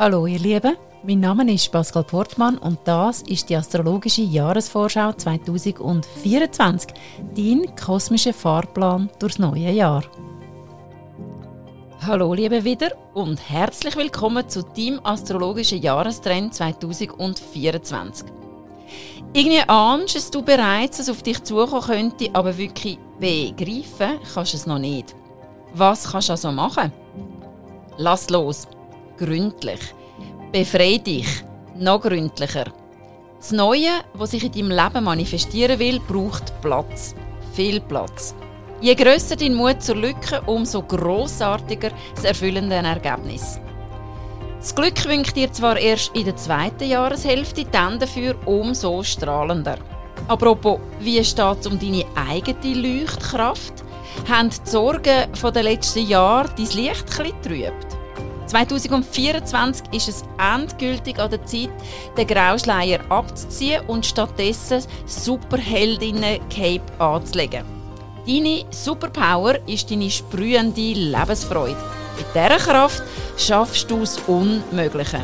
Hallo ihr Lieben, mein Name ist Pascal Portmann und das ist die astrologische Jahresvorschau 2024, dein kosmischer Fahrplan durchs neue Jahr. Hallo liebe wieder und herzlich willkommen zu deinem astrologischen Jahrestrend 2024. Irgendwie ahnst du bereits, dass auf dich zukommen könnte, aber wirklich begreifen kannst du es noch nicht. Was kannst du also machen? Lass los gründlich. Befrei dich. Noch gründlicher. Das Neue, was sich in deinem Leben manifestieren will, braucht Platz. Viel Platz. Je grösser dein Mut zur Lücke, umso grossartiger das erfüllende Ergebnis. Das Glück winkt dir zwar erst in der zweiten Jahreshälfte, dann dafür umso strahlender. Apropos, wie steht es um deine eigene Leuchtkraft? Haben die Sorgen der letzten Jahre dein Licht etwas trübt? 2024 ist es endgültig an der Zeit, den Grauschleier abzuziehen und stattdessen Superheldinnen-Cape anzulegen. Deine Superpower ist deine sprühende Lebensfreude. Mit dieser Kraft schaffst du das Unmögliche.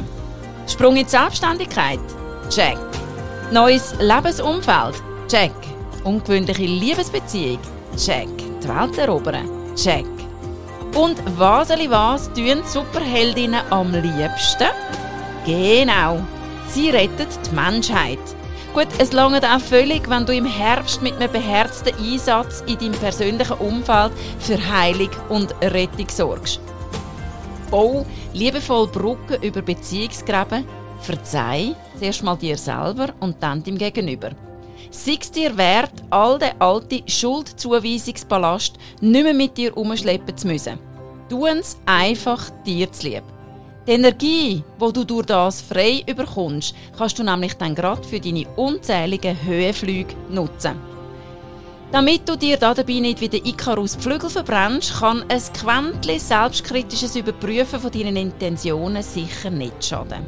Sprung in die Selbstständigkeit? Check. Neues Lebensumfeld? Check. Ungewöhnliche Liebesbeziehung? Check. Die Welt erobern? Check. Und was was tun Superheldinnen am liebsten? Genau, sie retten die Menschheit. Gut, es langt auch völlig, wenn du im Herbst mit einem beherzten Einsatz in deinem persönlichen Umfeld für Heilung und Rettung sorgst. Bau liebevoll Brücken über Beziehungsgräben, verzeih zuerst mal dir selber und dann dem Gegenüber. Sei es dir wert, all den alten Schuldzuweisungsballast nicht mehr mit dir umschleppen zu müssen. Tu es einfach dir zu lieb. Die Energie, die du durch das frei überkommst, kannst du nämlich dann gerade für deine unzähligen Höhenflüge nutzen. Damit du dir dabei nicht wie der Icarus die Flügel verbrennst, kann ein Quäntchen selbstkritisches Überprüfen von deinen Intentionen sicher nicht schaden.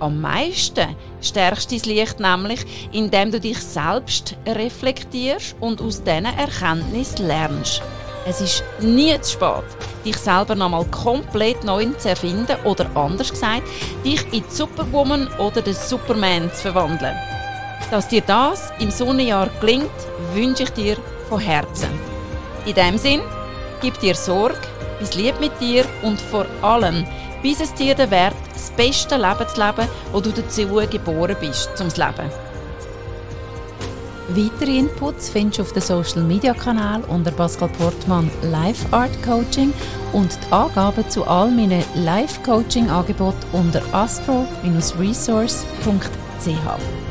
Am meisten stärkst dein Licht nämlich, indem du dich selbst reflektierst und aus diesen Erkenntnissen lernst. Es ist nie zu spät, dich selber nochmal komplett neu zu erfinden oder anders gesagt, dich in die Superwoman oder den Superman zu verwandeln. Dass dir das im Sonnenjahr gelingt, wünsche ich dir von Herzen. In dem Sinn, gib dir Sorge, bis lieb mit dir und vor allem, bis es dir den Wert, das beste Leben zu leben, wo du dazu geboren bist, zum Leben. Weitere Inputs findest du auf den Social Media Kanal unter Pascal Portmann Live Art Coaching und die Angaben zu all meinen Live Coaching Angeboten unter astro-resource.ch.